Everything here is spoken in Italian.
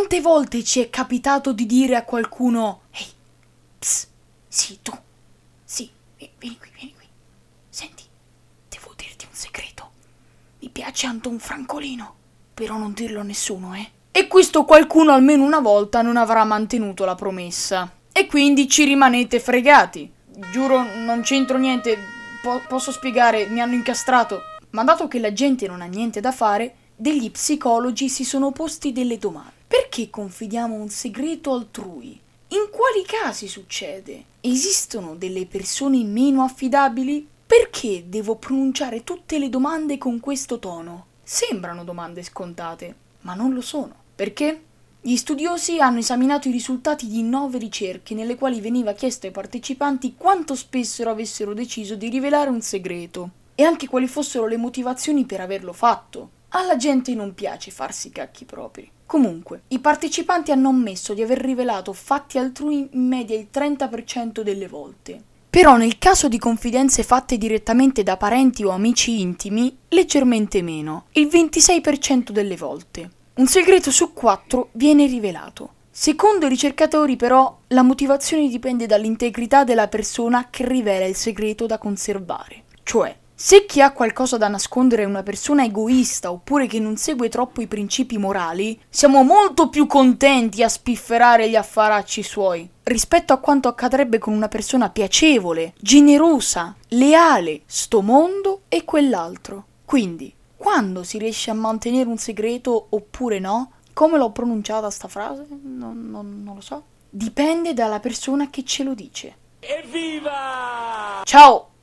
Quante volte ci è capitato di dire a qualcuno Ehi, ps, sì, tu, sì, vieni qui, vieni qui. Senti, devo dirti un segreto. Mi piace Anton Francolino, però non dirlo a nessuno, eh. E questo qualcuno almeno una volta non avrà mantenuto la promessa. E quindi ci rimanete fregati. Giuro, non c'entro niente. Po- posso spiegare, mi hanno incastrato. Ma dato che la gente non ha niente da fare, degli psicologi si sono posti delle domande. Perché confidiamo un segreto altrui? In quali casi succede? Esistono delle persone meno affidabili? Perché devo pronunciare tutte le domande con questo tono? Sembrano domande scontate, ma non lo sono. Perché? Gli studiosi hanno esaminato i risultati di nove ricerche nelle quali veniva chiesto ai partecipanti quanto spesso avessero deciso di rivelare un segreto e anche quali fossero le motivazioni per averlo fatto. Alla gente non piace farsi i cacchi propri. Comunque, i partecipanti hanno ammesso di aver rivelato fatti altrui in media il 30% delle volte. Però nel caso di confidenze fatte direttamente da parenti o amici intimi, leggermente meno, il 26% delle volte. Un segreto su quattro viene rivelato. Secondo i ricercatori, però, la motivazione dipende dall'integrità della persona che rivela il segreto da conservare. Cioè, se chi ha qualcosa da nascondere è una persona egoista oppure che non segue troppo i principi morali, siamo molto più contenti a spifferare gli affaracci suoi rispetto a quanto accadrebbe con una persona piacevole, generosa, leale, sto mondo e quell'altro. Quindi, quando si riesce a mantenere un segreto oppure no? Come l'ho pronunciata sta frase? Non, non, non lo so. Dipende dalla persona che ce lo dice. Evviva! Ciao!